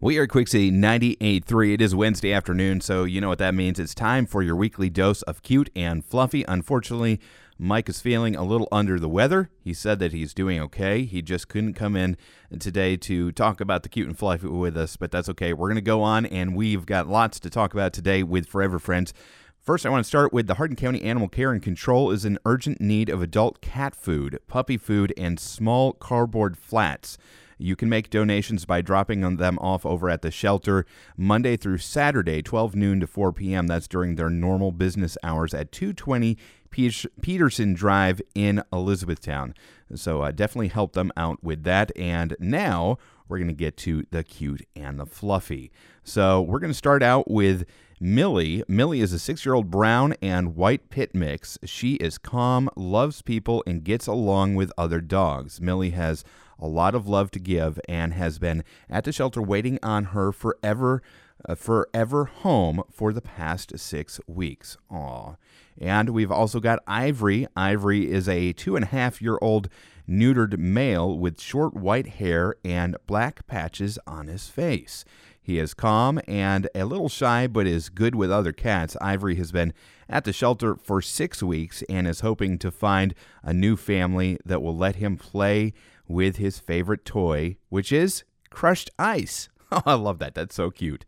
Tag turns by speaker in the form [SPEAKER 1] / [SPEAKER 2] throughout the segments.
[SPEAKER 1] We are Quixie 98.3. It is Wednesday afternoon, so you know what that means. It's time for your weekly dose of cute and fluffy. Unfortunately, Mike is feeling a little under the weather. He said that he's doing okay. He just couldn't come in today to talk about the cute and fluffy with us, but that's okay. We're going to go on, and we've got lots to talk about today with Forever Friends. First, I want to start with the Hardin County Animal Care and Control is in urgent need of adult cat food, puppy food, and small cardboard flats. You can make donations by dropping them off over at the shelter Monday through Saturday, 12 noon to 4 p.m. That's during their normal business hours at 220 Peterson Drive in Elizabethtown. So uh, definitely help them out with that. And now we're going to get to the cute and the fluffy. So we're going to start out with Millie. Millie is a six year old brown and white pit mix. She is calm, loves people, and gets along with other dogs. Millie has a lot of love to give and has been at the shelter waiting on her forever. Uh, forever home for the past six weeks. Aw. And we've also got Ivory. Ivory is a two and a half year old neutered male with short white hair and black patches on his face. He is calm and a little shy, but is good with other cats. Ivory has been at the shelter for six weeks and is hoping to find a new family that will let him play with his favorite toy, which is crushed ice. Oh, I love that. That's so cute.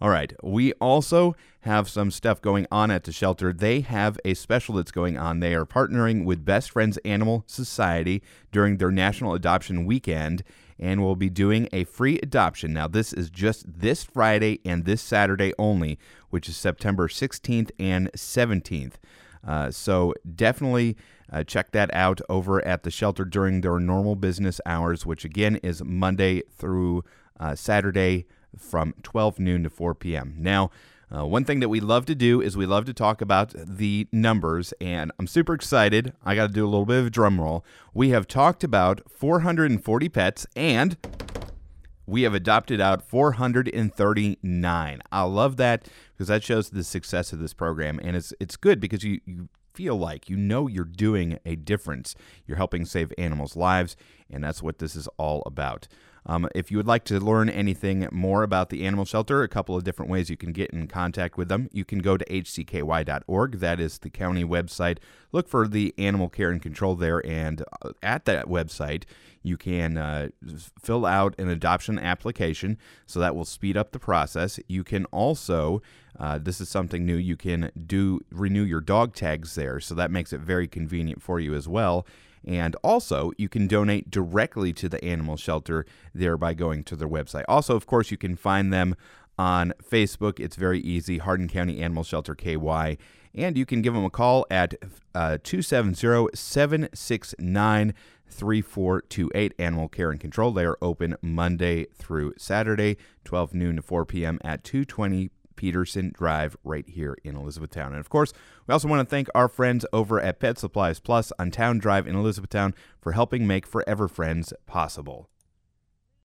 [SPEAKER 1] All right. We also have some stuff going on at the shelter. They have a special that's going on. They are partnering with Best Friends Animal Society during their National Adoption Weekend and will be doing a free adoption. Now, this is just this Friday and this Saturday only, which is September 16th and 17th. Uh, so definitely uh, check that out over at the shelter during their normal business hours, which again is Monday through uh, Saturday from 12 noon to 4 p.m. Now, uh, one thing that we love to do is we love to talk about the numbers, and I'm super excited. I got to do a little bit of a drum roll. We have talked about 440 pets, and we have adopted out 439. I love that because that shows the success of this program, and it's it's good because you, you feel like you know you're doing a difference. You're helping save animals' lives, and that's what this is all about. Um, if you would like to learn anything more about the animal shelter, a couple of different ways you can get in contact with them. You can go to hcky.org, that is the county website. Look for the animal care and control there, and uh, at that website, you can uh, fill out an adoption application, so that will speed up the process. You can also uh, this is something new. You can do renew your dog tags there, so that makes it very convenient for you as well. And also, you can donate directly to the animal shelter there by going to their website. Also, of course, you can find them on Facebook. It's very easy Hardin County Animal Shelter KY. And you can give them a call at uh, 270 769 3428 Animal Care and Control. They are open Monday through Saturday, 12 noon to 4 p.m. at 220 Peterson Drive right here in Elizabethtown. And of course, we also want to thank our friends over at Pet Supplies Plus on Town Drive in Elizabethtown for helping make Forever Friends possible.